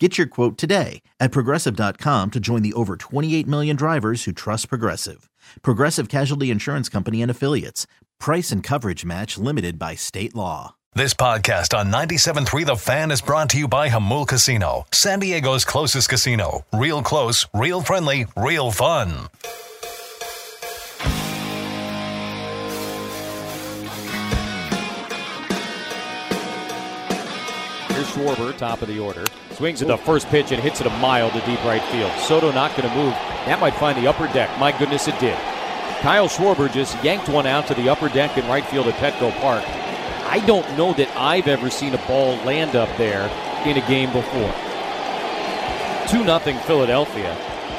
Get your quote today at progressive.com to join the over 28 million drivers who trust Progressive. Progressive Casualty Insurance Company and Affiliates. Price and coverage match limited by state law. This podcast on 97.3 The Fan is brought to you by Jamul Casino, San Diego's closest casino. Real close, real friendly, real fun. Schwarber, top of the order. Swings at the first pitch and hits it a mile to deep right field. Soto not going to move. That might find the upper deck. My goodness, it did. Kyle Schwarber just yanked one out to the upper deck in right field at Petco Park. I don't know that I've ever seen a ball land up there in a game before. 2 0 Philadelphia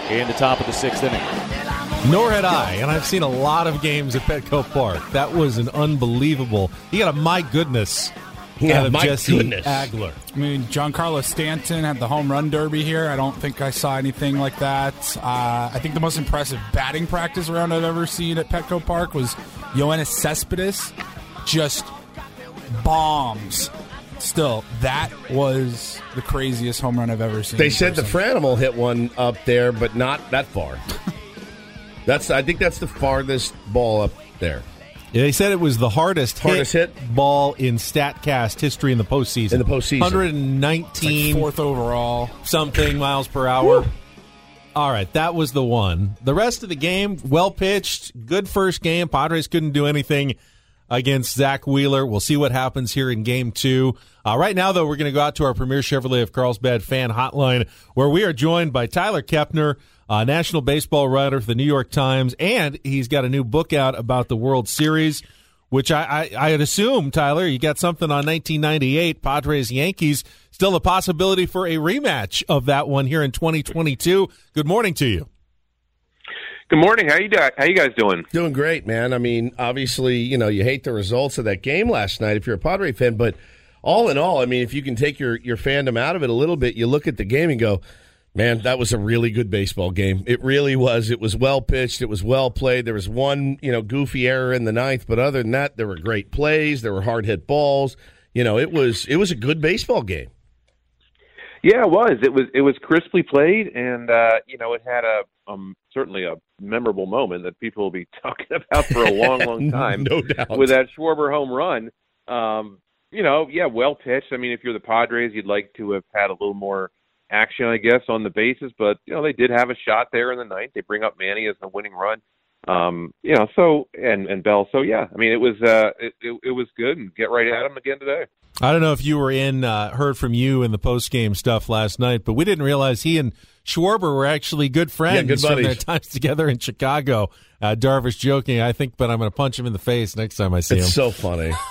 in the top of the sixth inning. Nor had I, and I've seen a lot of games at Petco Park. That was an unbelievable. You got a my goodness Yeah, out of my Jesse goodness. Agler. I mean, Giancarlo Stanton had the home run derby here. I don't think I saw anything like that. Uh, I think the most impressive batting practice round I've ever seen at Petco Park was Yoenis Cespedes. Just bombs. Still, that was the craziest home run I've ever seen. They in said the person. Franimal hit one up there, but not that far. that's I think that's the farthest ball up there. Yeah, they said it was the hardest, Hardest hit, hit? ball in Statcast history in the postseason. In the postseason. 119 Like fourth overall. something miles per hour. All right, that was the one. The rest of the game, well pitched, good first game. Padres couldn't do anything against Zack Wheeler. We'll see what happens here in game two. Uh, right now, though, we're going to go out to our Premier Chevrolet of Carlsbad fan hotline, where we are joined by Tyler Kepner, uh, national baseball writer for the New York Times, and he's got a new book out about the World Series. Which I, I, I'd assume, Tyler, you got something on 1998 Padres Yankees. Still a possibility for a rematch of that one here in 2022. Good morning to you. Good morning. How you do- How you guys doing? Doing great, man. I mean, obviously, you know, you hate the results of that game last night if you're a Padre fan, but all in all, I mean, if you can take your your fandom out of it a little bit, you look at the game and go, "Man, that was a really good baseball game. It really was. It was well pitched. It was well played. There was one, you know, goofy error in the ninth, but other than that, there were great plays. There were hard hit balls. You know, it was it was a good baseball game. Yeah, it was. It was. It was crisply played, and uh, you know, it had a um, certainly a memorable moment that people will be talking about for a long, long time. no doubt. with that Schwarber home run. Um, you know, yeah, well pitched. I mean, if you're the Padres, you'd like to have had a little more action, I guess, on the bases. But you know, they did have a shot there in the ninth. They bring up Manny as the winning run. Um, you know, so and and Bell. So yeah, I mean, it was uh, it, it, it was good, and get right at him again today. I don't know if you were in, uh, heard from you in the post game stuff last night, but we didn't realize he and Schwarber were actually good friends Yeah, good from their buddies. times together in Chicago. Uh, Darvish joking, I think, but I'm going to punch him in the face next time I see him. It's so funny.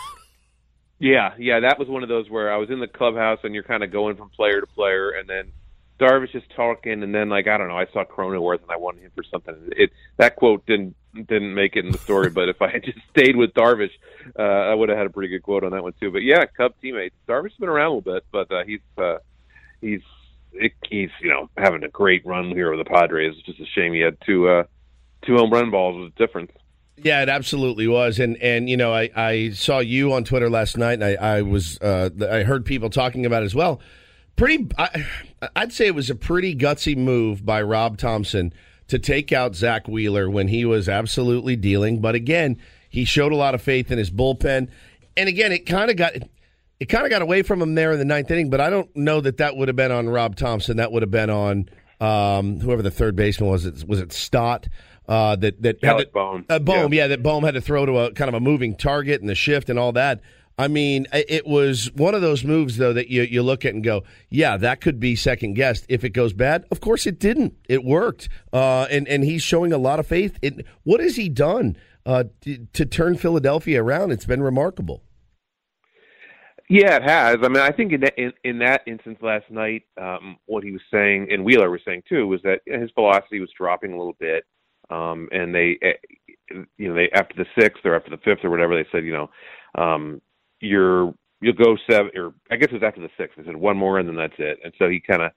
Yeah, yeah, that was one of those where I was in the clubhouse and you're kind of going from player to player, and then Darvish is talking, and then like I don't know, I saw Cronenworth and I wanted him for something. It that quote didn't didn't make it in the story, but if I had just stayed with Darvish, uh, I would have had a pretty good quote on that one too. But yeah, Cub teammates, Darvish has been around a little bit, but uh, he's uh, he's it, he's you know having a great run here with the Padres. It's just a shame he had two uh, two home run balls was a difference. Yeah, it absolutely was, and and you know, I, I saw you on Twitter last night, and I, I was uh, I heard people talking about it as well. Pretty, I, I'd say it was a pretty gutsy move by Rob Thomson to take out Zack Wheeler when he was absolutely dealing. But again, he showed a lot of faith in his bullpen, and again, it kind of got it kind of got away from him there in the ninth inning. But I don't know that that would have been on Rob Thomson. That would have been on um, whoever the third baseman was. It was it Stott uh, that that Alec had to, Bohm. Uh, Bohm, Yeah. yeah. that Bohm had to throw to a kind of a moving target and the shift and all that. I mean, it was one of those moves though that you you look at and go, yeah, that could be second guessed if it goes bad. Of course, it didn't. It worked, uh, and and he's showing a lot of faith. What has he done uh, to, to turn Philadelphia around? It's been remarkable. Yeah, it has. I mean, I think in that, in, in that instance last night, um, what he was saying, and Wheeler was saying too, was that his velocity was dropping a little bit, um, and they, eh, you know, they after the sixth or after the fifth or whatever, they said, you know, um, you're you'll go seven, or I guess it was after the sixth. They said one more, and then that's it. And so he kind of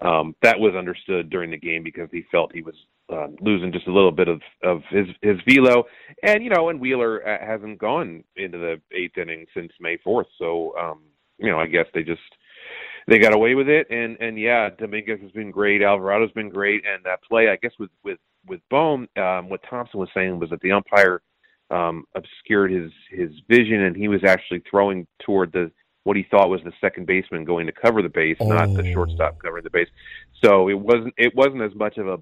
um, that was understood during the game because he felt he was uh, losing just a little bit of of his his velo, and you know, and Wheeler uh, hasn't gone into the eighth inning since May fourth, so um, you know, I guess they just they got away with it, and and yeah, Dominguez has been great, Alvarado's been great, and that play, I guess, with with with Bohm, um, what Thomson was saying was that the umpire um, obscured his his vision, and he was actually throwing toward the what he thought was the second baseman going to cover the base, not the Oh. shortstop covering the base. So it wasn't it wasn't as much of a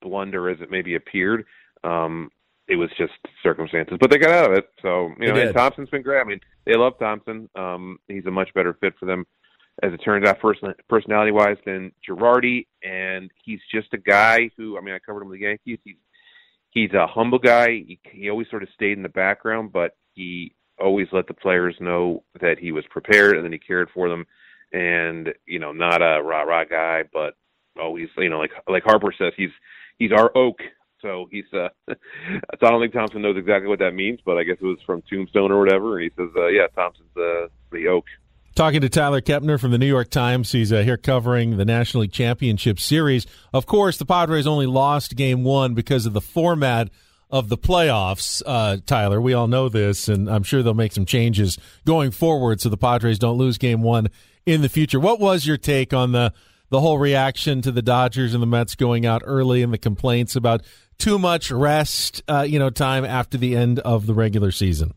blunder as it maybe appeared. Um, it was just circumstances, but they got out of it. So you know, and. Thomson's been great. I mean, they love Thomson. Um, he's a much better fit for them, as it turns out, person, personality wise, than Girardi. And he's just a guy who, I mean, I covered him with the Yankees. He's he's a humble guy. He, he always sort of stayed in the background, but he always let the players know that he was prepared and then he cared for them. And you know, not a rah rah guy, but always, you know, like like Harper says, he's he's our oak. So he's uh I don't think Thomson knows exactly what that means, but I guess it was from Tombstone or whatever. And he says, uh, yeah, Thomson's uh, the oak. Talking to Tyler Kepner from the New York Times. He's uh, here covering the National League Championship Series. Of course, the Padres only lost game one because of the format of the playoffs, uh, Tyler. We all know this, and I'm sure they'll make some changes going forward so the Padres don't lose game one in the future. What was your take on the, the whole reaction to the Dodgers and the Mets going out early and the complaints about too much rest, uh, you know, time after the end of the regular season?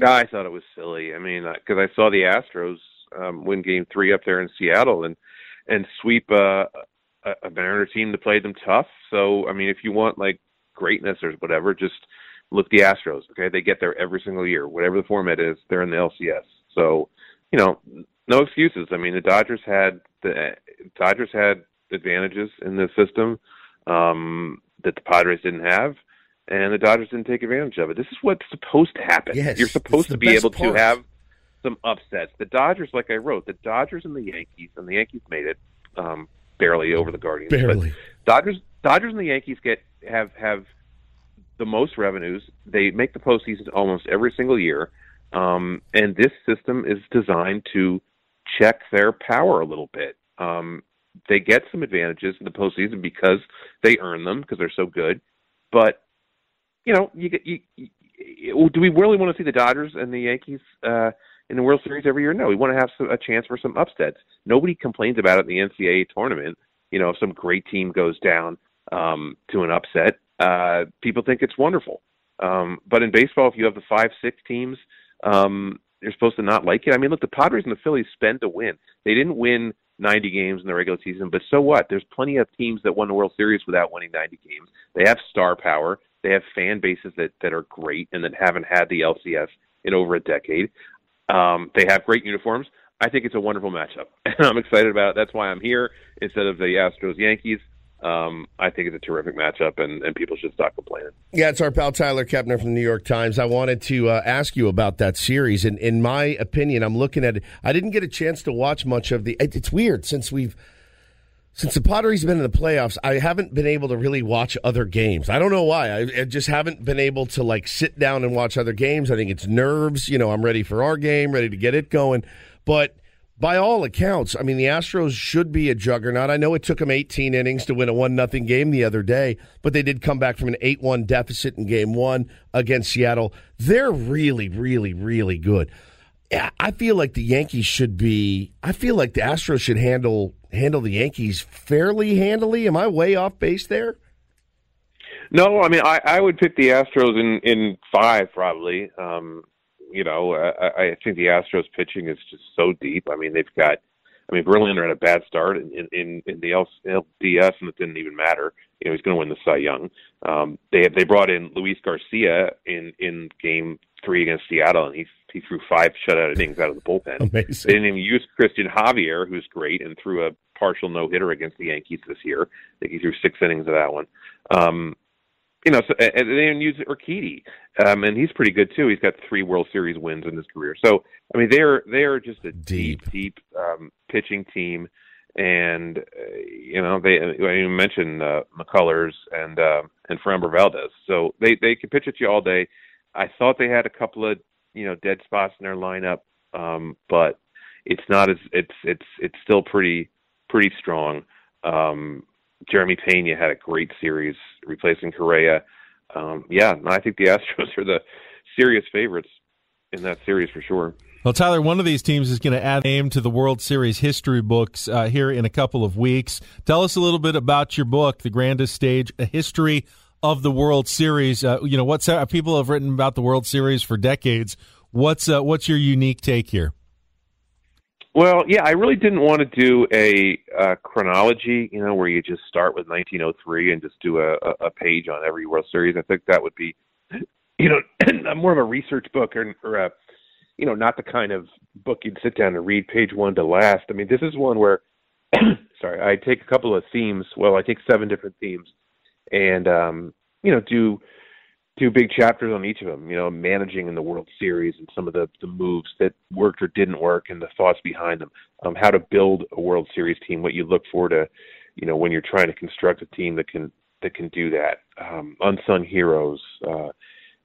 No, I thought it was silly. I mean, because I saw the Astros um, win Game Three up there in Seattle and and sweep uh, a, a Mariner team that played them tough. So, I mean, if you want like greatness or whatever, just look the Astros. Okay, they get there every single year, whatever the format is. They're in the LCS. So, you know, no excuses. I mean, the Dodgers had the Dodgers had advantages in the system um, that the Padres didn't have and the Dodgers didn't take advantage of it. This is what's supposed to happen. Yes, You're supposed to be able part. to have some upsets. The Dodgers, like I wrote, the Dodgers and the Yankees, and the Yankees made it um, barely over the Guardians. but Barely. Dodgers, Dodgers, and the Yankees get have have the most revenues. They make the postseason almost every single year, um, and this system is designed to check their power a little bit. Um, they get some advantages in the postseason because they earn them because they're so good, but you know, you you, you. Do we really want to see the Dodgers and the Yankees uh, in the World Series every year? No, we want to have some, a chance for some upsets. Nobody complains about it in the NCAA tournament. You know, if some great team goes down um, to an upset, uh, people think it's wonderful. Um, but in baseball, if you have the five, six teams, um, you're supposed to not like it. I mean, look, the Padres and the Phillies spend to win. They didn't win 90 games in the regular season, but so what? There's plenty of teams that won the World Series without winning 90 games. They have star power. They have fan bases that that are great and that haven't had the LCS in over a decade. Um, they have great uniforms. I think it's a wonderful matchup, and I'm excited about it. That's why I'm here instead of the Astros Yankees. Um, I think it's a terrific matchup, and, and people should stop complaining. Yeah, it's our pal Tyler Kepner from the New York Times. I wanted to uh, ask you about that series. And in my opinion, I'm looking at it. I didn't get a chance to watch much of the. it- It's weird since we've since the Padres been in the playoffs. I haven't been able to really watch other games. I don't know why. I, I just haven't been able to like sit down and watch other games. I think it's nerves. You know, I'm ready for our game, ready to get it going. But by all accounts, I mean the Astros should be a juggernaut. I know it took them 18 innings to win a one nothing game the other day, but they did come back from an 8-1 deficit in game 1 against Seattle. They're really really really good. I feel like the Yankees should be I feel like the Astros should handle handle the Yankees fairly handily. Am I way off base there? No, I mean I, I would pick the Astros in in 5 probably. Um you know, I, I think the Astros pitching is just so deep. I mean, they've got, I mean, Verlander had a bad start in in, in the LDS, and it didn't even matter. You know, he's going to win the Cy Young. Um, they they brought in Luis Garcia in in Game Three against Seattle, and he he threw five shutout innings out of the bullpen. Amazing. They didn't even use Cristian Javier, who's great, and threw a partial no hitter against the Yankees this year. I think he threw six innings of that one. Um, you know, so, and they even use Urquidy, um, and he's pretty good too. He's got three World Series wins in his career. So, I mean, they're they're just a deep, deep, deep um, pitching team, and uh, you know, they I mentioned uh, McCullers and uh, and Framber Valdez. So they they can pitch at you all day. I thought they had a couple of you know dead spots in their lineup, um, but it's not as it's it's it's still pretty pretty strong. Um, Jeremy Pena had a great series replacing Correa. Um, yeah, I think the Astros are the serious favorites in that series for sure. Well, Tyler, one of these teams is going to add a name to the World Series history books uh, here in a couple of weeks. Tell us a little bit about your book, The Grandest Stage: A History of the World Series. Uh, you know, what uh, people have written about the World Series for decades. What's uh, what's your unique take here? Well, yeah, I really didn't want to do a, a chronology, you know, where you just start with 1903 and just do a, a page on every World Series. I think that would be, you know, more of a research book or, or a, you know, not the kind of book you'd sit down and read page one to last. I mean, this is one where, sorry, I take a couple of themes. Well, I take seven different themes, and um, you know, do two big chapters on each of them. You know, managing in the World Series and some of the the moves that worked or didn't work and the thoughts behind them. Um, how to build a World Series team, what you look for to, you know, when you're trying to construct a team that can that can do that. Um, unsung heroes. Uh,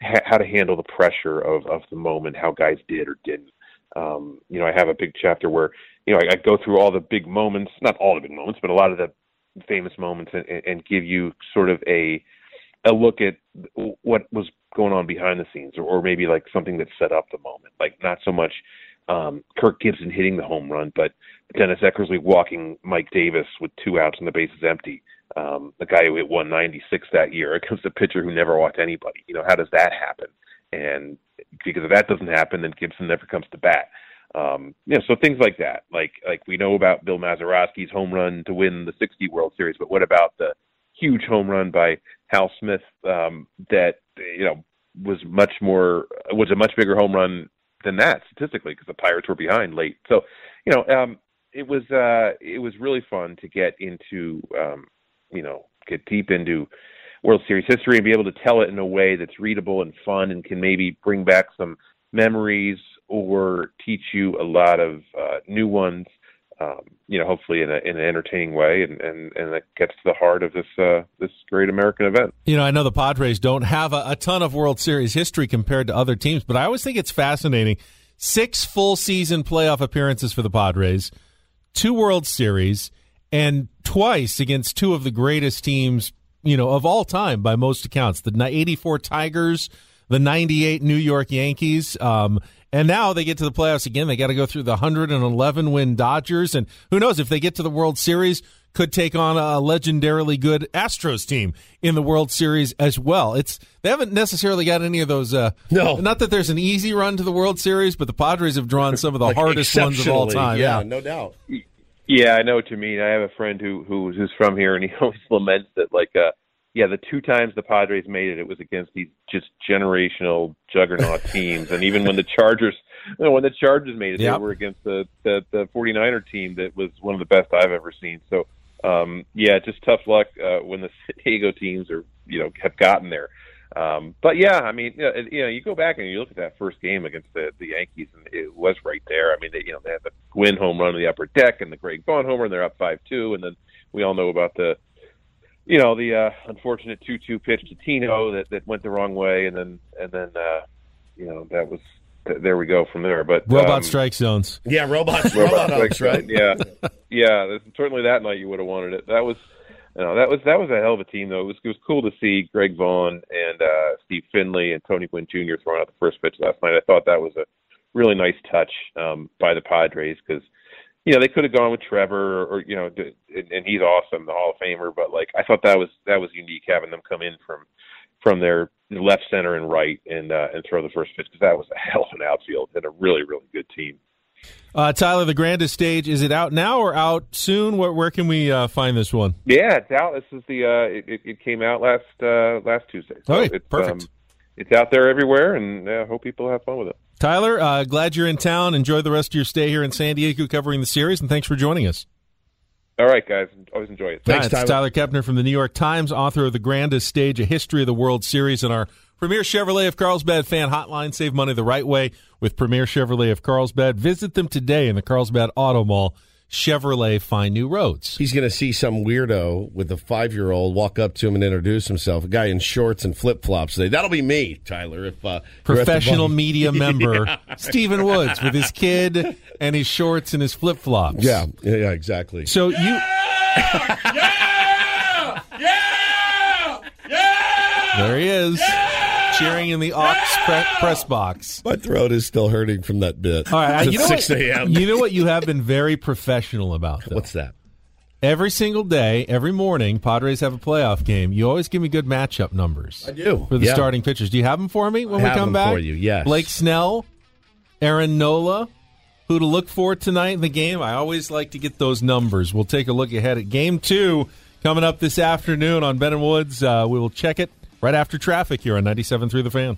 ha- how to handle the pressure of of the moment. How guys did or didn't. Um, you know, I have a big chapter where you know I, I go through all the big moments, not all the big moments, but a lot of the famous moments, and, and give you sort of a a look at what was going on behind the scenes, or, or maybe like something that set up the moment. Like not so much um, Kirk Gibson hitting the home run, but Dennis Eckersley walking Mike Davis with two outs and the bases empty. Um, the guy who hit 196 that year against a pitcher who never walked anybody. You know, how does that happen? And because if that doesn't happen, then Gibson never comes to bat. Um, you know, so things like that. Like like we know about Bill Mazeroski's home run to win the 60 World Series, but what about the huge home run by Hal Smith um, that you know was much more was a much bigger home run than that statistically because the Pirates were behind late. So you know um, it was uh, it was really fun to get into um, you know get deep into World Series history and be able to tell it in a way that's readable and fun and can maybe bring back some memories or teach you a lot of uh, new ones um, you know, hopefully in, a, in an entertaining way, and, and, and it gets to the heart of this uh, this great American event. You know, I know the Padres don't have a, a, ton of World Series history compared to other teams, but I always think it's fascinating. Six full season playoff appearances for the Padres, two World Series, and twice against two of the greatest teams, you know, of all time by most accounts. The '84 Tigers, the '98 New York Yankees. Um, and now they get to the playoffs again. They got to go through the 111 win Dodgers. And who knows if they get to the World Series, could take on a legendarily good Astros team in the World Series as well. It's they haven't necessarily got any of those. Uh, no, not that there's an easy run to the World Series, but the Padres have drawn some of the like hardest ones of all time. Yeah, yeah, no doubt. Yeah, I know what you mean. I have a friend who who who's from here, and he always laments that like uh yeah, the two times the Padres made it, it was against these just generational juggernaut teams. And even when the Chargers, you know, when the Chargers made it, yep. they were against the, the the 49er team that was one of the best I've ever seen. So, um, yeah, just tough luck uh, when the San Diego teams are, you know, have gotten there. Um, but yeah, I mean, you know, you know, you go back and you look at that first game against the the Yankees, and it was right there. I mean, they, you know, they had the Gwynn home run on the upper deck and the Greg Vaughn homer, and they're up five two, and then we all know about the you know the uh, unfortunate two-two pitch to Tino that that went the wrong way, and then and then uh, you know that was th- there we go from there. But Robot um, strike zones. Yeah, robots, Robot robot strike right? Yeah, yeah. Certainly that night you would have wanted it. That was, you know, that was that was a hell of a team though. It was it was cool to see Greg Vaughn and uh, Steve Finley and Tony Gwynn Jr. throwing out the first pitch last night. I thought that was a really nice touch um, by the Padres because you know they could have gone with Trevor or, or you know and, and he's awesome, the Hall of Famer. But like I thought that was that was unique having them come in from from their left, center, and right and uh, and throw the first pitch because that was a hell of an outfield and a really really good team. Uh, Tyler, the grandest stage is it out now or out soon? Where, where can we uh, find this one? Yeah, it's out. This is the uh, it, it- came out last uh, last Tuesday. So Okay, it's, perfect. Um, it's out there everywhere, and I uh, hope people have fun with it. Tyler, uh, glad you're in town. Enjoy the rest of your stay here in San Diego covering the series, and thanks for joining us. All right, guys, always enjoy it. Thanks, Hi, Tyler. Tyler Kepner from the New York Times, author of The Grandest Stage, A History of the World Series, and our Premier Chevrolet of Carlsbad fan hotline. Save money the right way with Premier Chevrolet of Carlsbad. Visit them today in the Carlsbad Auto Mall. Chevrolet find new roads. He's going to see some weirdo with a five year old walk up to him and introduce himself. A guy in shorts and flip flops. Say, That'll be me, Tyler. If uh, you're at the Professional media member Stephen Woods with his kid and his shorts and his flip flops. Yeah, yeah, yeah, exactly. So you. yeah, yeah, yeah. There he is, cheering in the aux pre- press box. My throat is still hurting from that bit. All right, It's you know six what, a.m. You know what you have been very professional about. Though? What's that? Every single day, every morning, Padres have a playoff game. You always give me good matchup numbers. I do. for the Yeah. starting pitchers. Do you have them for me when I we have come them back? for you, yes. Blake Snell, Aaron Nola, who to look for tonight in the game. I always like to get those numbers. We'll take a look ahead at game two coming up this afternoon on Ben and Woods. Uh, we will check it right after traffic here on 97 through The Fan.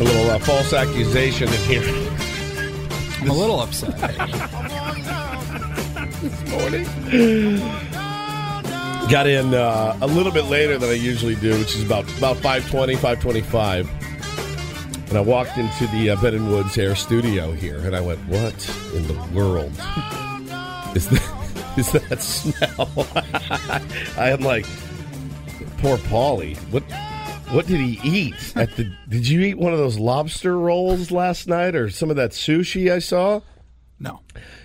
A little uh, false accusation in here I'm a little upset. this morning. Got in uh, a little bit later than I usually do, which is about about 520, 525. And I walked into the uh, Ben and Woods Air studio here, and I went, "What in the world is that? Is that smell?" I am like, "Poor Paulie. What? What did he eat at the? Did you eat one of those lobster rolls last night, or some of that sushi I saw? No.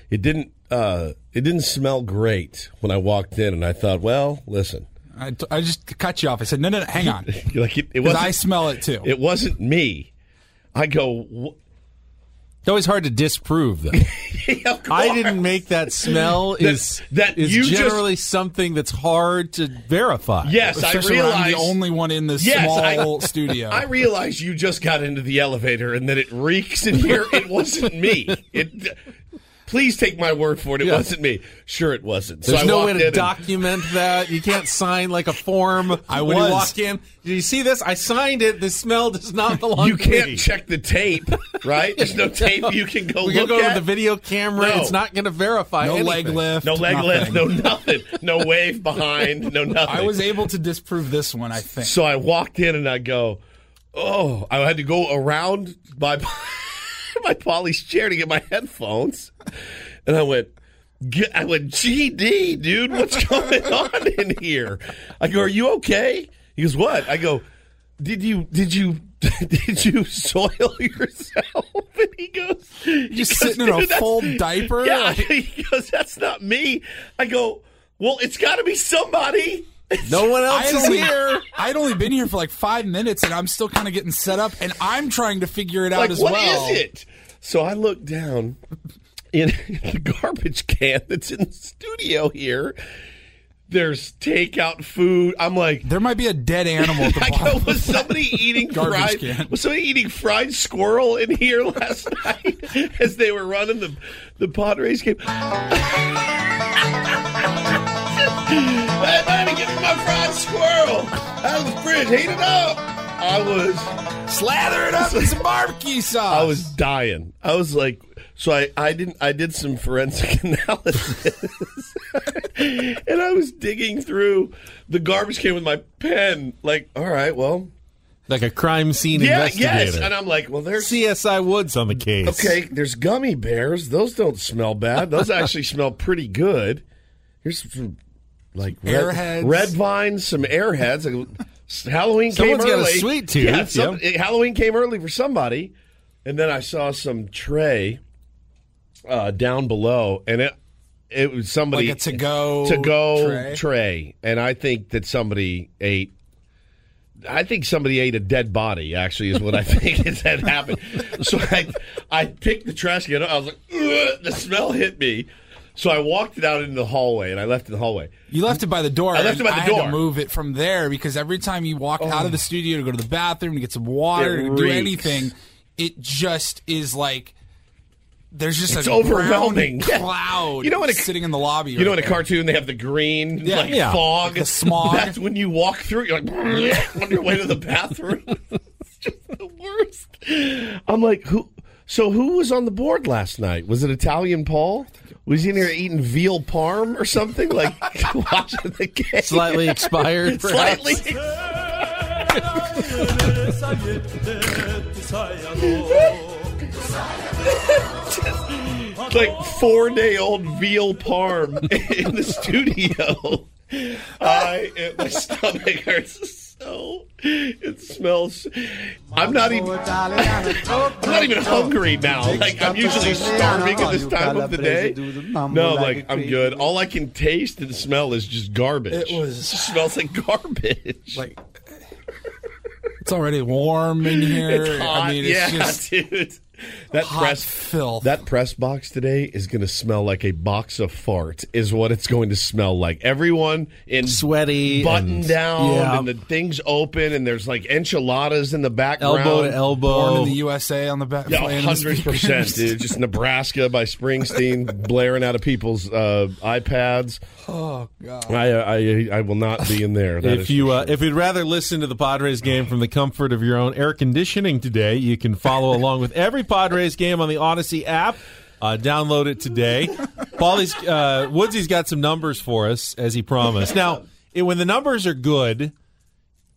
It didn't. Uh, it didn't smell great when I walked in, and I thought, well, listen, I, t- I just cut you off. I said, no, no, no hang on. like it, it wasn't. I smell it too. It wasn't me. I go. "Wh- It's always hard to disprove, though. I didn't make that smell. Is that is you just- generally something that's hard to verify. Yes, I Especially when I'm realize. the only one in this Yes, small I- studio. I realize you just got into the elevator and that it reeks in here. It wasn't me. It. Please take my word for it. It Yeah. wasn't me. Sure, it wasn't. There's so I no way to in and- document that. You can't sign like a form I when was. you walk in. Did you see this? I signed it. The smell does not belong to You to can't me. check the tape, right? There's no tape you can go we look can go at. to the video camera. No. It's not going to verify no anything. leg lift. no leg nothing. lift, no nothing, no wave behind, no nothing. I was able to disprove this one, I think. So I walked in and I go, oh, I had to go around my my Paulie's chair to get my headphones, and I went. "G- I went, GD, dude, what's going on in here? I go, are you okay? He goes, what? I go, did you, did you, did you soil yourself? And he goes, goes, sitting in a full diaper? Yeah, he goes, that's not me. I go, well, it's got to be somebody. No one else is only, here. I'd only been here for like five minutes, and I'm still kind of getting set up, and I'm trying to figure it out like, as what well. is it? So I look down in the garbage can that's in the studio here. There's takeout food. I'm like, There might be a dead animal at the I go, was somebody eating Garbage fried? can. Was somebody eating fried squirrel in here last night as they were running the the Padres game? Squirrel. Out of the fridge, heat it up. I was Slather it up in some barbecue sauce. I was dying. I was like, so I, I didn't, I did some forensic analysis, and I was digging through the garbage can with my pen. Like, all right, well, Like a crime scene yeah, investigator. yes, and I'm like, well, there's CSI Woods on the case. okay. There's gummy bears. Those don't smell bad. Those actually smell pretty good. Here's some like red, Airheads. red vines, some airheads. Halloween Someone's came got a early. sweet tooth, Yeah, some- yep. Halloween came early for somebody, and then I saw some tray uh, down below, and it it was somebody Like a to-go to go tray? tray, and I think that somebody ate. I think somebody ate a dead body. Actually, is what I think is had happened. So I, I picked the trash can. up. I was like, the smell hit me. So I walked it out into the hallway, and I left it in the hallway. You left it by the door. I left it by the I door. Oh. Had to move it from there because every time you walk out of the oh. studio to go to the bathroom to get some water It to do anything, it just is like there's just It's a overwhelming. brown Yeah. cloud. You know when a- sitting in the lobby. You know, right in a cartoon, they have the green Yeah. like Yeah. fog, The smog. That's when you walk through. You're like on your way to the bathroom. it's just the worst. I'm like, who? So who was on the board last night? Was it Italian Paul? Was he in here eating veal parm or something? Like watching the game, Slightly expired, slightly. like four day old veal parm in the studio. I my stomach hurts so it smells. I'm not even. I'm not even hungry now. Like I'm usually starving at this time of the day. No, like I'm good. All I can taste and smell is just garbage. It was- It smells like garbage. Like it's already warm in here. It's hot. I mean, it's yeah, just dude. That Hot press filth. That press box today is going to smell like a box of fart. Is what it's going to smell like. Everyone in Sweaty, button and- down, yeah. and the things open, and there's like enchiladas in the background. elbow to elbow. Born in the USA on the back. Yeah, playing the hundred percent, speakers. dude. Just Nebraska by Springsteen blaring out of people's uh, iPads. Oh god. I, I I will not be in there. That if you for uh, if you'd rather listen to the Padres game from the comfort of your own air conditioning today, you can follow along with every Padres game on the Odyssey app. Uh, download it today. Paulie's uh, Woodsy's got some numbers for us as he promised. Now, it, when the numbers are good,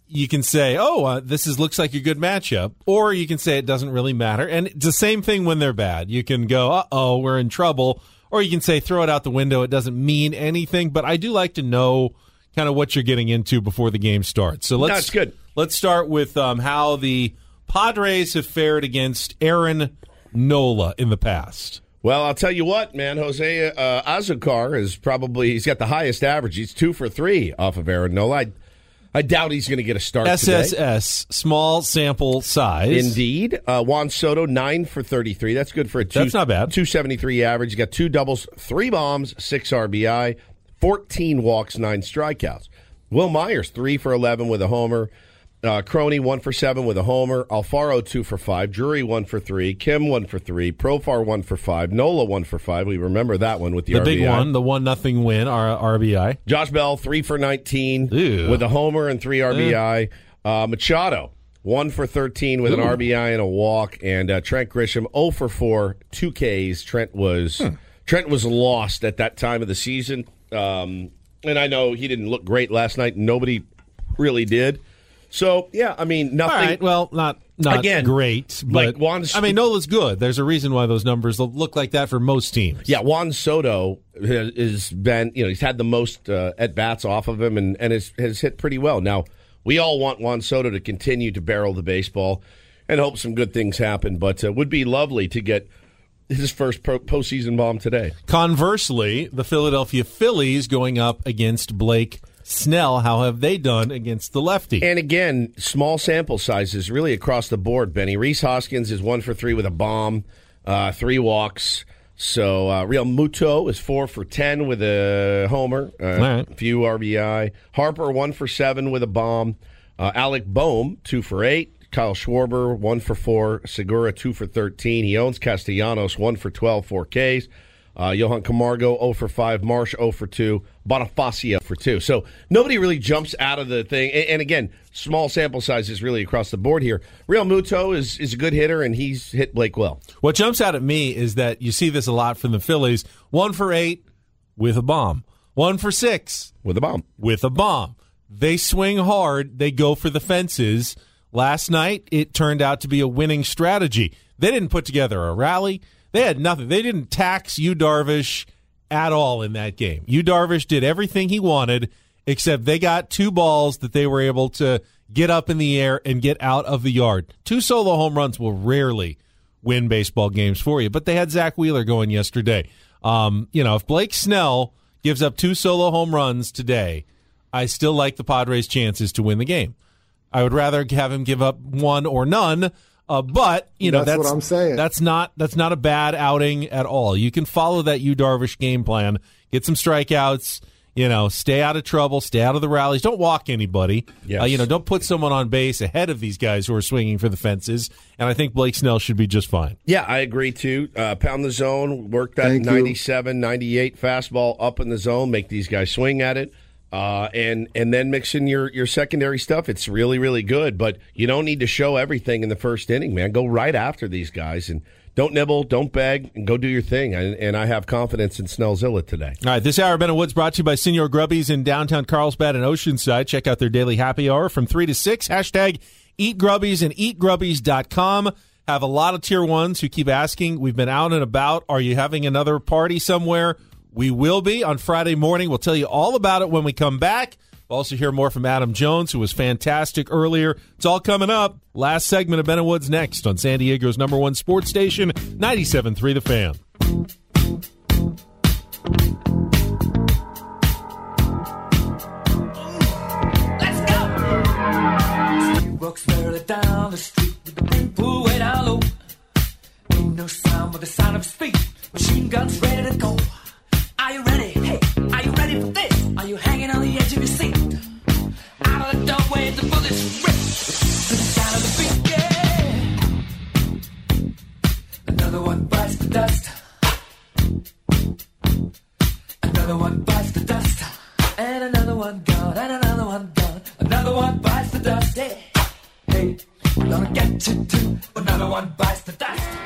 you can say, "Oh, uh, this is looks like a good matchup," or you can say it doesn't really matter. And it's the same thing when they're bad. You can go, "Uh oh, we're in trouble," or you can say, "Throw it out the window. It doesn't mean anything." But I do like to know kind of what you're getting into before the game starts. So let's That's good. Let's start with um, how the Padres have fared against Aaron Nola in the past. Well, I'll tell you what, man. Jose uh, Azocar is probably he's got the highest average. He's two for three off of Aaron Nola. I, I doubt he's going to get a start today. SSS, small sample size. Indeed, uh, Juan Soto nine for thirty three. That's good for a two, That's not bad. Two seventy three average. He's got two doubles, three bombs, six RBI, fourteen walks, nine strikeouts. Wil Myers three for eleven with a homer. Uh, Crony one for seven with a homer. Alfaro two for five. Drury one for three. Kim one for three. Profar one for five. Nola one for five. We remember that one with the, The RBI. big one, the one nothing win, R- RBI. Josh Bell three for nineteen Ew. with a homer and three RBI. Uh, Machado one for thirteen with an RBI and a walk, and uh, Trent Grisham zero for four, two Ks. Trent was Trent was lost at that time of the season, um, and I know he didn't look great last night. Nobody really did. So yeah, I mean nothing. right, well, not not Again, great, but like Juan- I mean, Nola's good. There's a reason why those numbers look like that for most teams. Yeah, Juan Soto has has been, you know, he's had the most uh, at bats off of him and, and has, has hit pretty well. Now, we all want Juan Soto to continue to barrel the baseball and hope some good things happen, but uh, would be lovely to get his first pro- postseason bomb today. Conversely, the Philadelphia Phillies going up against Blake Snell. How have they done against the lefty? And again, small sample sizes really across the board, Benny. Rhys Hoskins is one for three with a bomb, uh, three walks. So uh, Realmuto is four for ten with a homer, uh, right. few RBI. Harper one for seven with a bomb. Uh, Alec Bohm two for eight. Kyle Schwarber one for four. Segura two for thirteen. He owns Castellanos one for 12, four Ks. Uh, Johan Camargo 0 for 5, Marsh 0 for 2, Bonifacio for 2. So nobody really jumps out of the thing. And, and again, small sample sizes really across the board here. Realmuto is, is a good hitter, and he's hit Blake well. What jumps out at me is that you see this a lot from the Phillies. One for eight with a bomb. One for six With a bomb. with a bomb. They swing hard. They go for the fences. Last night, it turned out to be a winning strategy. They didn't put together a rally. They had nothing. They didn't tax Yu Darvish, at all in that game. Yu Darvish, did everything he wanted, except they got two balls that they were able to get up in the air and get out of the yard. Two solo home runs will rarely win baseball games for you, but they had Zack Wheeler going yesterday. Um, you know, if Blake Snell gives up two solo home runs today, I still like the Padres' chances to win the game. I would rather have him give up one or none. Uh, but you know That's that's what I'm saying. That's not that's not a bad outing at all. You can follow that Yu Darvish game plan. Get some strikeouts. You know, stay out of trouble. Stay out of the rallies. Don't walk anybody. Yes. Uh, you know, don't put someone on base ahead of these guys who are swinging for the fences. And I think Blake Snell should be just fine. Yeah, I agree too. Uh, pound the zone, work that Thank you. 97, 98 fastball up in the zone, make these guys swing at it. Uh, and and then mix in your, your secondary stuff. It's really really good, but you don't need to show everything in the first inning, man. Go right after these guys and don't nibble, don't beg, and go do your thing. And, and I have confidence in Snellzilla today. All right, this hour, Ben and Woods brought to you by Senor Grubbies in downtown Carlsbad and Oceanside. Check out their daily happy hour from 3 to 6. Hashtag Eat Grubbies and eatgrubbies.com. Have a lot of tier ones who keep asking. We've been out and about. Are you having another party somewhere? We will be on Friday morning. We'll tell you all about it when we come back. We'll also hear more from Adam Jones, who was fantastic earlier. It's all coming up. Last segment of Ben and Woods next on San Diego's number one sports station, 97.3 The Fan. Walks barely down the street with the big pool way down low. Ain't no sound but the sound of speed. Machine guns ready to go. Are you ready? Hey, are you ready for this? Are you hanging on the edge of your seat? Out of the doorway, the bullets rip to the sound of the beat. Yeah. Another one bites the dust. Another one bites the dust. And another one gone. And another one gone. Another one bites the dust. Hey, hey, gonna get you too. Another one bites the dust.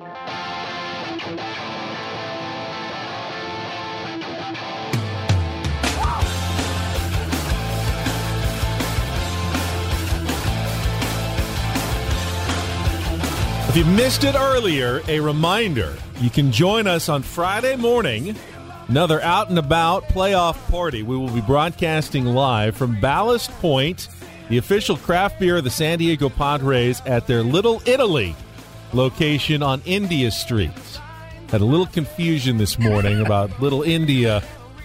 If you missed it earlier, a reminder you can join us on Friday morning, another out and about playoff party. We will be broadcasting live from Ballast Point, the official craft beer of the San Diego Padres, at their Little Italy location on India Street. Had a little confusion this morning about Little India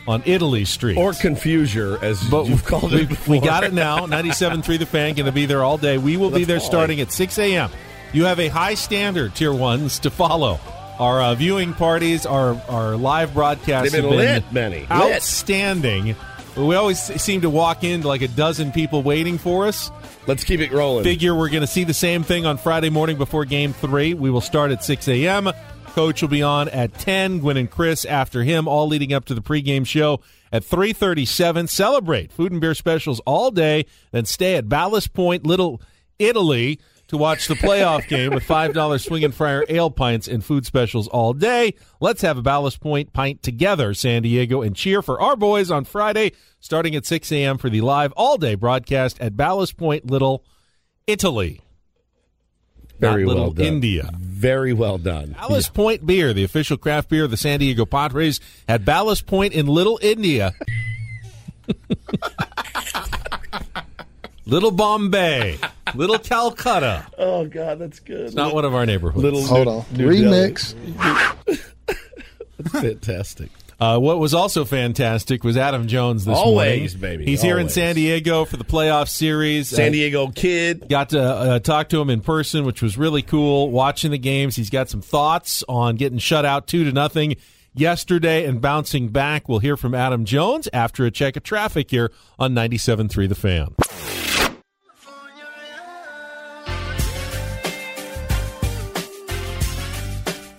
on Italy Street. Or confuser, as But you've called we, it before. we got it now. 97.3 The Fan, going to be there all day. We will be Let's there fly. starting at 6 a.m. You have a high standard, Tier 1s, to follow. Our uh, viewing parties, our, our live broadcasts They've been have lit, Benny. Lit. We always seem to walk into like a dozen people waiting for us. Let's keep it rolling. Figure we're going to see the same thing on Friday morning before Game 3. We will start at 6 a.m. Coach will be on at 10. Gwen and Chris after him, all leading up to the pregame show at 337. Celebrate food and beer specials all day. Then stay at Ballast Point, Little Italy to watch the playoff game with $5 Swing and Friar ale pints and food specials all day. Let's have a Ballast Point pint together, San Diego, and cheer for our boys on Friday, starting at 6 a.m. for the live all day broadcast at Ballast Point, Little Italy. Very well done. India. Very well done. Ballast Point Beer, the official craft beer of the San Diego Padres, at Ballast Point in Little India. Little Bombay, Little Calcutta. Oh God, that's good. It's not one of our neighborhoods. Little Hold New- on. New Remix. That's fantastic. Uh, what was also fantastic was Adam Jones this Always, morning. baby, He's here in. San Diego for the playoff series. San Diego kid. Got to uh, talk to him in person, which was really cool. Watching the games, he's got some thoughts on getting shut out two to nothing yesterday and bouncing back. We'll hear from Adam Jones after a check of traffic here on 97.3 The Fan.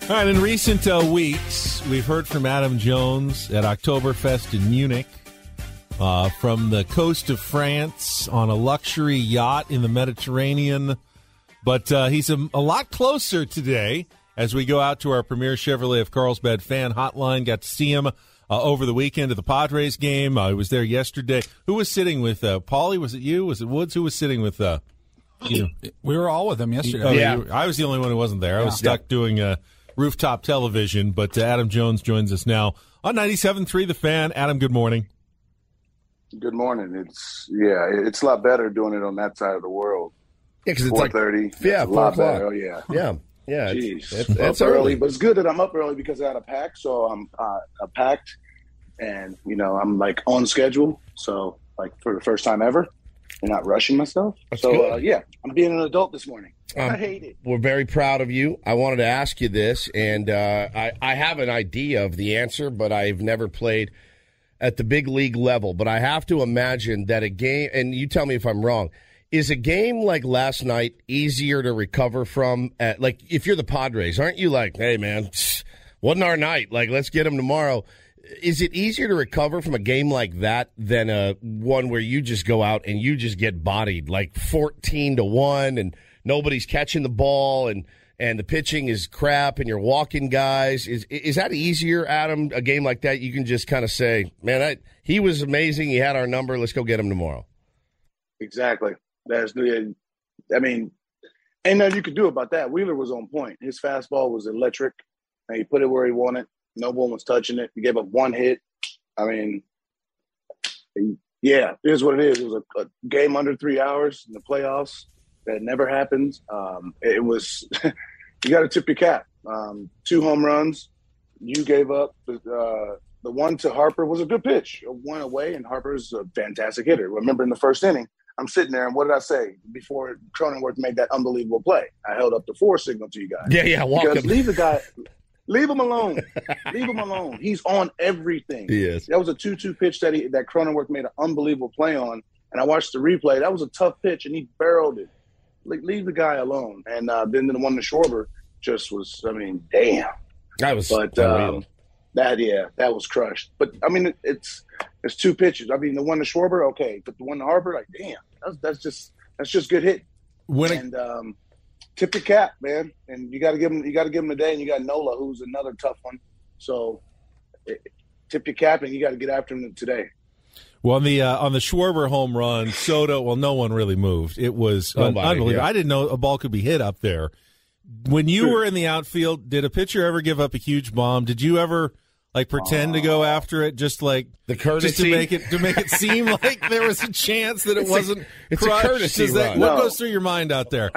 All right, in recent uh, weeks, we've heard from Adam Jones at Oktoberfest in Munich, uh, from the coast of France on a luxury yacht in the Mediterranean. But uh, he's a, a lot closer today as we go out to our premier Chevrolet of Carlsbad fan hotline. Got to see him uh, over the weekend of the Padres game. Uh, I was there yesterday. Who was sitting with uh, Paulie? Was it you? Was it Woods? Who was sitting with uh, you? We were all with him yesterday. Oh, you I was the only one who wasn't there. I was Yeah. stuck doing uh, rooftop television, but uh, Adam Jones joins us now on 97.3 The Fan. Adam, good morning. Good morning. It's yeah, it's a lot better doing it on that side of the world. Yeah, because it's like 4:30. Yeah, a four lot o'clock. better. Oh yeah, Yeah, yeah. Jeez, It's, it's, Up it's early. but it's good that I'm up early because I had a pack, so I'm uh, a packed, and you know I'm like on schedule. So like for the first time ever, and not rushing myself. That's so uh, yeah, I'm being an adult this morning. Um, I hate it. We're very proud of you. I wanted to ask you this, and uh, I, I have an idea of the answer, but I've never played at the big league level. But I have to imagine that a game, and you tell me if I'm wrong, is a game like last night easier to recover from? At, like, if you're the Padres, aren't you like, hey, man, wasn't our night? Like, let's get them tomorrow. Is it easier to recover from a game like that than a one where you just go out and you just get bodied like 14 to 1 and nobody's catching the ball and and the pitching is crap and you're walking guys is is that easier Adam a game like that you can just kind of say man I, he was amazing he had our number let's go get him tomorrow Exactly. That's I mean, ain't nothing you could do about that. Wheeler was on point. His fastball was electric, and he put it where he wanted. No one was touching it. He gave up one hit. I mean, yeah, it is what it is. It was a, a game under three hours in the playoffs. That never happens. Um, it was you got to tip your cap. Um, two home runs. You gave up. Uh, the one to Harper was a good pitch, one away, and Harper's a fantastic hitter. Remember in the first inning, I'm sitting there, and what did I say before Cronenworth made that unbelievable play? I held up the four signal to you guys. Yeah, yeah, walk because him. leave the guy, leave him alone, leave him alone. He's on everything. Yes. That was a two-two pitch that he that Cronenworth made an unbelievable play on, and I watched the replay. That was a tough pitch, and he barreled it. Le- leave the guy alone. And uh, then the one to Schwarber just was, I mean, damn. That was But um, that yeah, that was crushed. But I mean, it, it's it's two pitches. I mean, the one to Schwarber, okay, but the one to Harper, like, damn, that's that's just that's just good hit. When it- and um, tip your cap, man. And you got to give him you got to give him a day. And you got Nola, who's another tough one. So it, tip your cap, and you got to get after him today. Well, on the uh, on the Schwarber home run, Soto. Well, no one really moved. It was un- Nobody, unbelievable. yeah. I didn't know a ball could be hit up there. When you were in the outfield, did a pitcher ever give up a huge bomb? Did you ever like pretend to go after it, just like the just to make it to make it seem like there was a chance that it It's wasn't it's a courtesy Does that- run. What No. goes through your mind out there?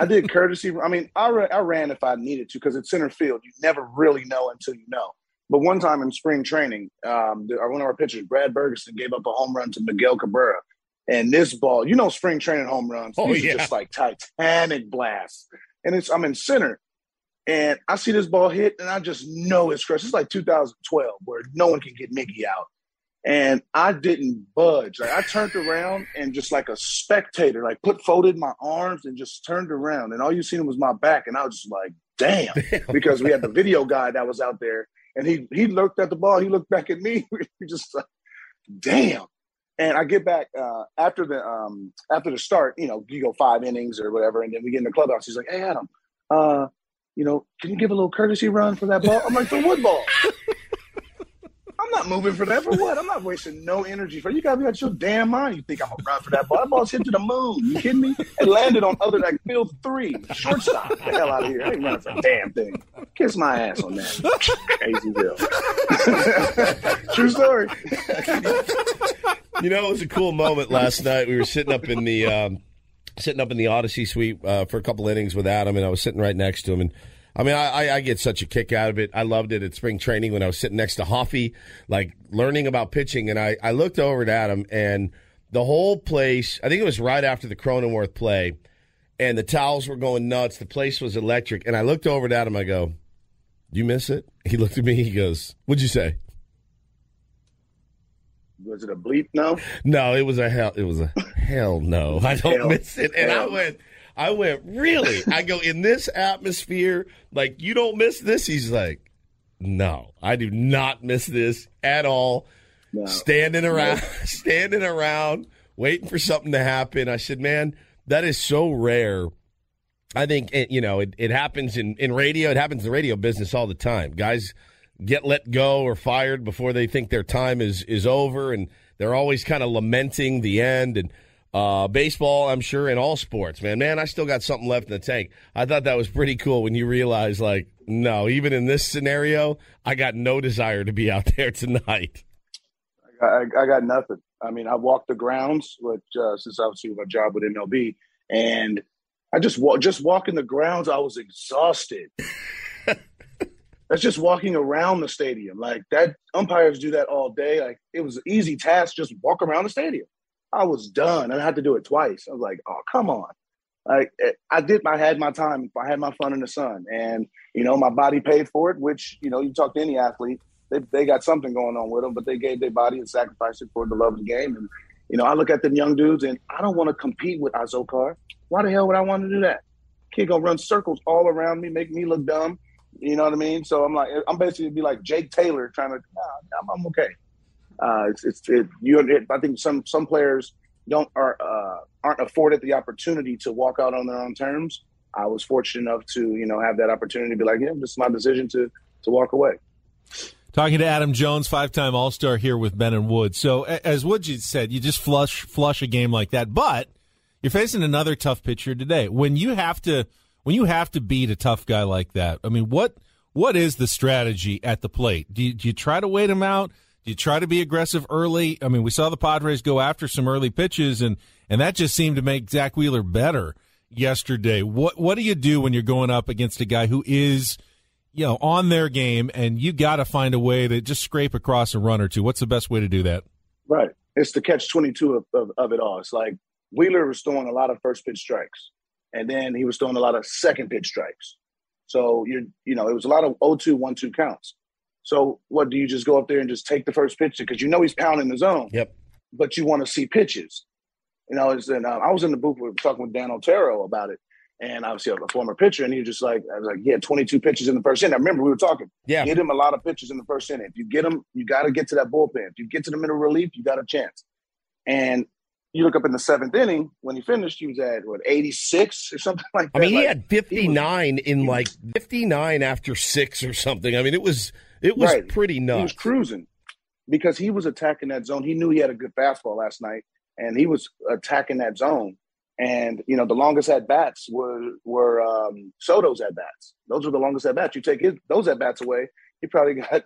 I did courtesy. I mean, I, ra- I ran if I needed to because it's center field. You never really know until you know. But one time in spring training, um, one of our pitchers, Brad Bergesen, gave up a home run to Miguel Cabrera. And this ball, you know, spring training home runs, Oh, these yeah. are just like Titanic blasts. And it's I'm in center, and I see this ball hit, and I just know it's crushed. It's like 2012, where no one can get Mickey out. And I didn't budge. Like I turned around and just like a spectator, like put folded my arms and just turned around. And all you seen was my back. And I was just like, damn. because we had the video guy that was out there and he he looked at the ball, he looked back at me. we just like, damn. And I get back uh, after the um, after the start, you know, you go five innings or whatever, and then we get in the clubhouse. He's like, "Hey, Adam, uh, you know, can you give a little courtesy run for that ball?" I'm like, "For what ball?" I'm not moving for that. For what? I'm not wasting no energy for you. Got to be out your damn mind. You think I'm gonna run for that ball? That ball's hit to the moon. You kidding me? It landed on other like field three, shortstop. The hell out of here! I ain't running for a damn thing. Kiss my ass on that. Crazy bill. True story. you know, it was a cool moment last night. We were sitting up in the um, sitting up in the Audacy suite uh, for a couple innings with Adam, and I was sitting right next to him. And I mean, I, I, get such a kick out of it. I loved it at spring training when I was sitting next to Hoffy, like learning about pitching. And I, I looked over at Adam, and the whole place. I think it was right after the Cronenworth play, and the towels were going nuts. The place was electric. And I looked over at Adam. I go, "You miss it?" He looked at me. He goes, "What'd you say?" Was it a bleep? No. No, it was a hell. It was a hell no. I don't Hell. miss it. And I went, I went really. I go in this atmosphere. Like you don't miss this. He's like, no, I do not miss this at all. No. Standing around, standing around, waiting for something to happen. I said, man, that is so rare. I think it, you know it, it happens in, in radio. It happens in the radio business all the time. Guys get let go or fired before they think their time is is over, and they're always kind of lamenting the end. And uh, baseball, I'm sure, in all sports, man, man, I still got something left in the tank. I thought that was pretty cool when you realize, like, no, even in this scenario, I got no desire to be out there tonight. I, I got nothing. I mean, I walked the grounds, which uh, since obviously my job with MLB, and I just walk, just walking the grounds. I was exhausted. That's just walking around the stadium. Like that, umpires do that all day. Like it was an easy task, just walk around the stadium. I was done, I had to do it twice. I was like, "Oh, come on!" Like eh, I did. I had my time. I had my fun in the sun, and you know, my body paid for it. Which you know, you talk to any athlete, they they got something going on with them, but they gave their body and sacrificed it for the love of the game. And You know, I look at them young dudes and I don't want to compete with Azocar. Why the hell would I want to do that? Kid gonna run circles all around me, make me look dumb. You know what I mean? So I'm like, I'm basically be like Jake Taylor trying to. I'm, I'm okay. Uh, it's it's it, you. It, I think some some players don't are uh, aren't afforded the opportunity to walk out on their own terms. I was fortunate enough to you know have that opportunity to be like, yeah, this is my decision to to walk away. Talking to Adam Jones, five-time All-Star here with Ben and Wood. So as Wood said, you just flush flush a game like that, but you're facing another tough pitcher today. When you have to when you have to beat a tough guy like that, I mean, what what is the strategy at the plate? Do you, do you try to wait him out? Do you try to be aggressive early? I mean, we saw the Padres go after some early pitches, and and that just seemed to make Zack Wheeler better yesterday. What what do you do when you're going up against a guy who is you know on their game, and you got to find a way to just scrape across a run or two? What's the best way to do that? Right. It's the catch twenty two of, of, of it all. It's like Wheeler was throwing a lot of first pitch strikes, and then he was throwing a lot of second pitch strikes. So you you know it was a lot of 0-2, 1-2 counts. So what do you just go up there and just take the first pitch because you know he's pounding the zone. Yep. But you want to see pitches. You know, it's, and uh, I was in the booth with, talking with Dan Otero about it, and obviously a former pitcher, and he was just like, I was like, had 22 pitches in the first inning. I remember we were talking. Yeah. Get him a lot of pitches in the first inning. If you get him, you got to get to that bullpen. If you get to the middle relief, you got a chance. And you look up in the seventh inning when he finished, he was at what 86 or something like that. I mean, he Like, had 59 in like 59 after six or something. I mean, it was it was Right. pretty nuts. He was cruising because he was attacking that zone. He knew he had a good fastball last night, and he was attacking that zone. And you know, the longest at bats were were um, Soto's at bats. Those were the longest at bats. You take his those at bats away, he probably got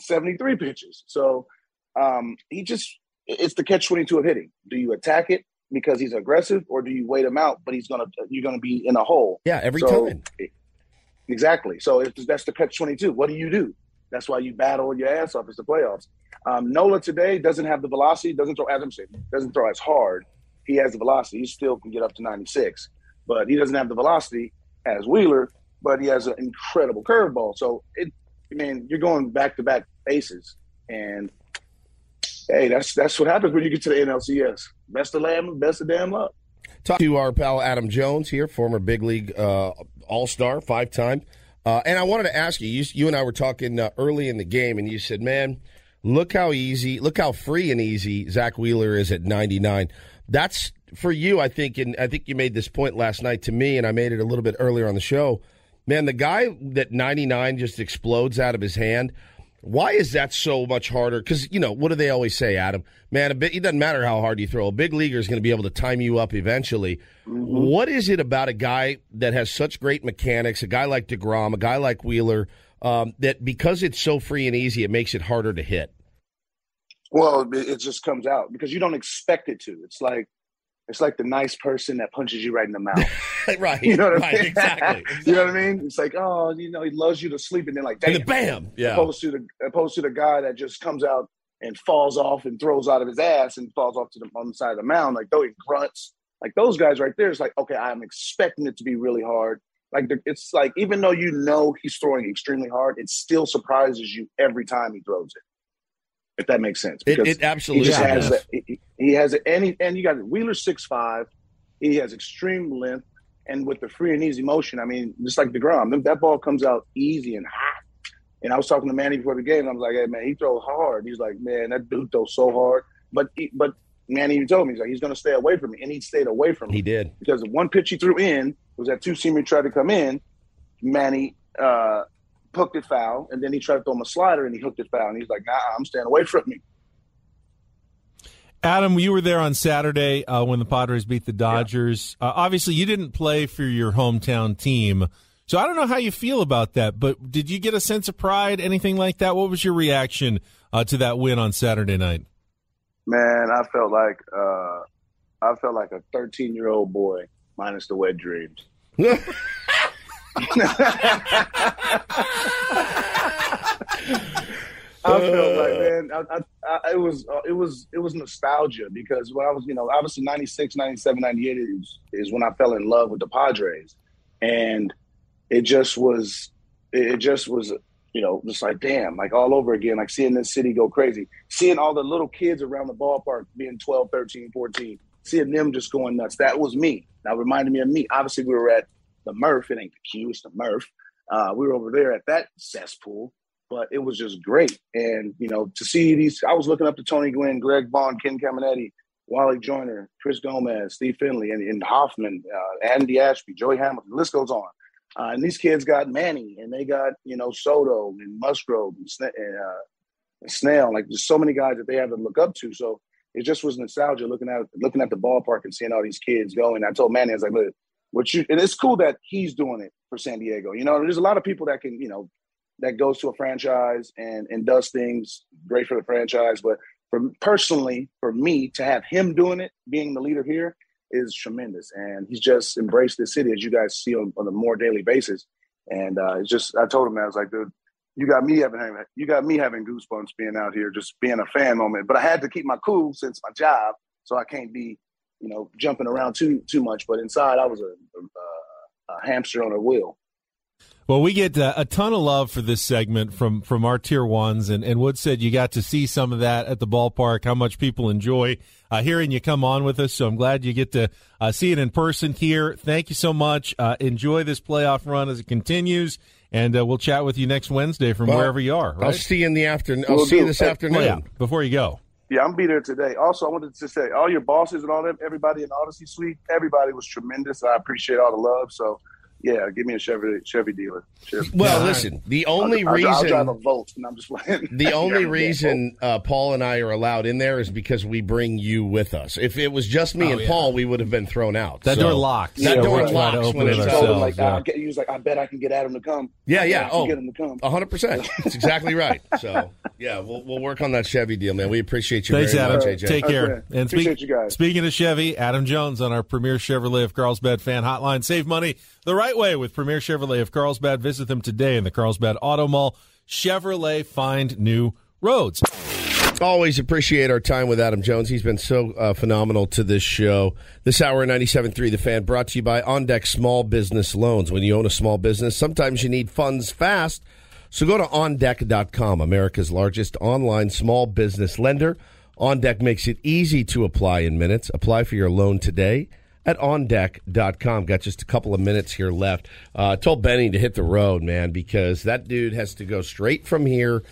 seventy three pitches. So um, he just it's the catch twenty two of hitting. Do you attack it because he's aggressive, or do you wait him out? But he's gonna you're gonna be in a hole. Yeah, every So- time. Exactly. So if that's the catch twenty two. What do you do? That's why you battle your ass off. It's the playoffs. Um, Nola today doesn't have the velocity. Doesn't throw. As I'm saying, doesn't throw as hard. He has the velocity. He still can get up to ninety six, but he doesn't have the velocity as Wheeler. But he has an incredible curveball. So it. I mean, you're going back to back aces, and hey, that's that's what happens when you get to the NLCS. Best of lamb, best of damn luck. Talk to our pal Adam Jones here, former big league uh, All Star, five time. Uh, and I wanted to ask you, you, you and I were talking uh, early in the game, and you said, "Man, look how easy, look how free and easy Zack Wheeler is at 99." That's for you, I think, and I think you made this point last night to me, and I made it a little bit earlier on the show. Man, the guy that 99 just explodes out of his hand. Why is that so much harder? Because you know what do they always say, Adam? Man, a bit, it doesn't matter how hard you throw. A big leaguer is going to be able to time you up eventually. What is it about a guy that has such great mechanics, a guy like Degrom, a guy like Wheeler, um, that because it's so free and easy, it makes it harder to hit? Well, it just comes out because you don't expect it to. It's like it's like the nice person that punches you right in the mouth. right, You know what right, I mean? exactly, you know what I mean? It's like, oh, you know, he loves you to sleep, and then like, And then bam, yeah. Opposed to the opposed to the guy that just comes out and falls off and throws out of his ass and falls off to the on the side of the mound, like though he grunts. Like those guys right there, it's like, okay, I'm expecting it to be really hard. Like the, it's like even though you know he's throwing extremely hard, it still surprises you every time he throws it. If that makes sense, It- Because it absolutely he just does. has that. He, he has it, and he, and you got Wheeler six five. He has extreme length, and with the free and easy motion, I mean, just like Degrom, that- that ball comes out easy and hot. And I was talking to Manny before the game. And I was like, "Hey man, he throws hard." He's like, "Man, that dude throws so hard." But he, but Manny even told me he's like, he's going to stay away from me, and he stayed away from me. He did because the one pitch he threw in was that two seamer tried to come in. Manny uh, hooked it foul, and then he tried to throw him a slider, and he hooked it foul. And he's like, "Nah, I'm staying away from me." Adam, you were there on Saturday uh, when the Padres beat the Dodgers. Uh, obviously, you didn't play for your hometown team, so I don't know how you feel about that. But did you get a sense of pride, anything like that? What was your reaction uh, to that win on Saturday night? Man, I felt like uh, I felt like a 13 year old boy minus the wet dreams. I felt like man, I, I, I, it was uh, it was it was nostalgia because when I was you know obviously 96, 97, 98 is, is when I fell in love with the Padres, and it just was it just was you know, just like damn, like all over again, like seeing this city go crazy, seeing all the little kids around the ballpark being 12, 13, 14, seeing them just going nuts. That was me. That reminded me of me. Obviously, we were at the Murph. It ain't the Q, it's the Murph. Uh, we were over there at that cesspool, but it was just great. And you know, to see these, I was looking up to Tony Gwynn, Greg Vaughn, Ken Caminiti, Wally Joyner, Chris Gomez, Steve Finley, and, and Hoffman, uh, Andy Ashby, Joey Hamilton. The list goes on. Uh, and these kids got Manny, and they got you know Soto and Musgrove and, Sna- and, uh, and Snell. Like there's so many guys that they have to look up to. So it just was nostalgia looking at looking at the ballpark and seeing all these kids go. And I told Manny, I was like, look, what you and it's cool that he's doing it for San Diego. You know, there's a lot of people that can, you know, that goes to a franchise and and does things great for the franchise. But for personally, for me to have him doing it, being the leader here, is tremendous. And he's just embraced the city as you guys see on, on a more daily basis. And uh, it's just I told him I was like, dude, you got me having you got me having goosebumps being out here, just being a fan moment. But I had to keep my cool since my job, so I can't be, you know, jumping around too too much. But inside, I was a, a, a hamster on a wheel. Well, we get uh, a ton of love for this segment from from our tier ones, and, and Wood said you got to see some of that at the ballpark. How much people enjoy uh, hearing you come on with us. So I'm glad you get to uh, see it in person here. Thank you so much. Uh, enjoy this playoff run as it continues, and uh, we'll chat with you next Wednesday from Well, wherever you are. Right? I'll see you in the afternoon. I'll Will see you this Hey, afternoon. Oh, yeah. Before you go, Yeah, I'm be there today. Also, I wanted to say all your bosses and all them, everybody in Audacy Suite, everybody was tremendous. I appreciate all the love. So, yeah, give me a Chevy Chevy dealer. Chevy. Well, listen, the only I'll, I'll- reason I'll drive a Volt, and I'm just playing. The only Yeah, reason uh, Paul and I are allowed in there is because we bring you with us. If it was just me Oh, and yeah. Paul, we would have been thrown out. That So- door locks. That Yeah, door we're to locks open when it it's I open. told him like, yeah. I'll he was like, I bet I can get Adam to come. Yeah, yeah. I can Oh, get him to come. hundred percent. That's exactly right. So, yeah, we'll we'll work on that Chevy deal, man. We appreciate you Thanks, very Adam. much, AJ. Take care. Okay. And speak- Appreciate you guys. Speaking of Chevy, Adam Jones on our Premier Chevrolet of Carlsbad fan hotline. Save money the right way with Premier Chevrolet of Carlsbad. Visit them today in the Carlsbad Auto Mall. Chevrolet find new roads. Always appreciate our time with Adam Jones. He's been so uh, phenomenal to this show. This hour, 97.3 The Fan, brought to you by OnDeck Small Business Loans. When you own a small business, sometimes you need funds fast. So go to OnDeck.com, America's largest online small business lender. OnDeck makes it easy to apply in minutes. Apply for your loan today at OnDeck.com. Got just a couple of minutes here left. Uh, told Benny to hit the road, man, because that dude has to go straight from here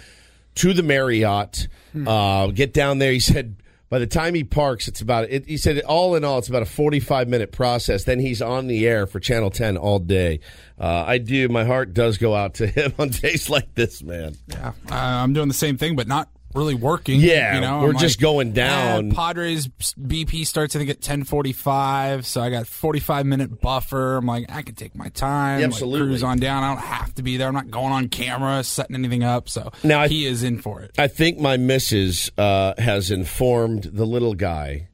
to the Marriott, uh, get down there. He said by the time he parks, it's about. It, he said all in all, it's about a forty-five minute process. Then he's on the air for Channel Ten all day. Uh, I do. My heart does go out to him on days like this, man. Yeah, uh, I'm doing the same thing, but not really working. Yeah, you know, we're I'm just going down. "Eh, Padres BP starts I think at 10:45, so I got 45 minute buffer. I'm like, I can take my time, Yeah, like, absolutely. cruise on down. I don't have to be there. I'm not going on camera, setting anything up. So Now, I- he is in for it. I think my missus uh, has informed the little guy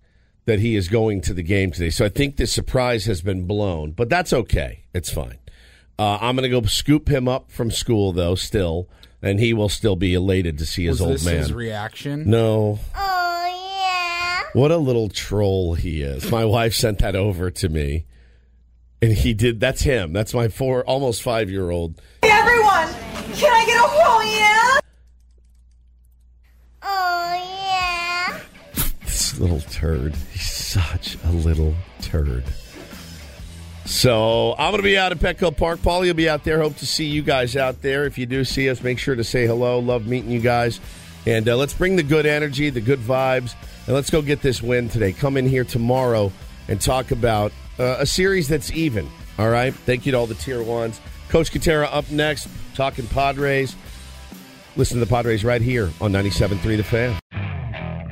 that he is going to the game today. So I think the surprise has been blown, but that's okay. It's fine. Uh, I'm going to go scoop him up from school, though, still, and he will still be elated to see his Was old this man. his reaction? No. Oh, yeah. What a little troll he is. My wife sent that over to me. And he did. That's him. That's my four, almost five year old. Hey everyone, can I get a oh yeah? Oh yeah. This little turd. He's such a little turd. So I'm going to be out at Petco Park. Paul, you'll be out there. Hope to see you guys out there. If you do see us, make sure to say hello. Love meeting you guys. And uh, let's bring the good energy, the good vibes, and let's go get this win today. Come in here tomorrow and talk about uh, a series that's even. All right. Thank you to all the tier ones. Coach Katera up next, talking Padres. Listen to the Padres right here on 97.3 The Fan.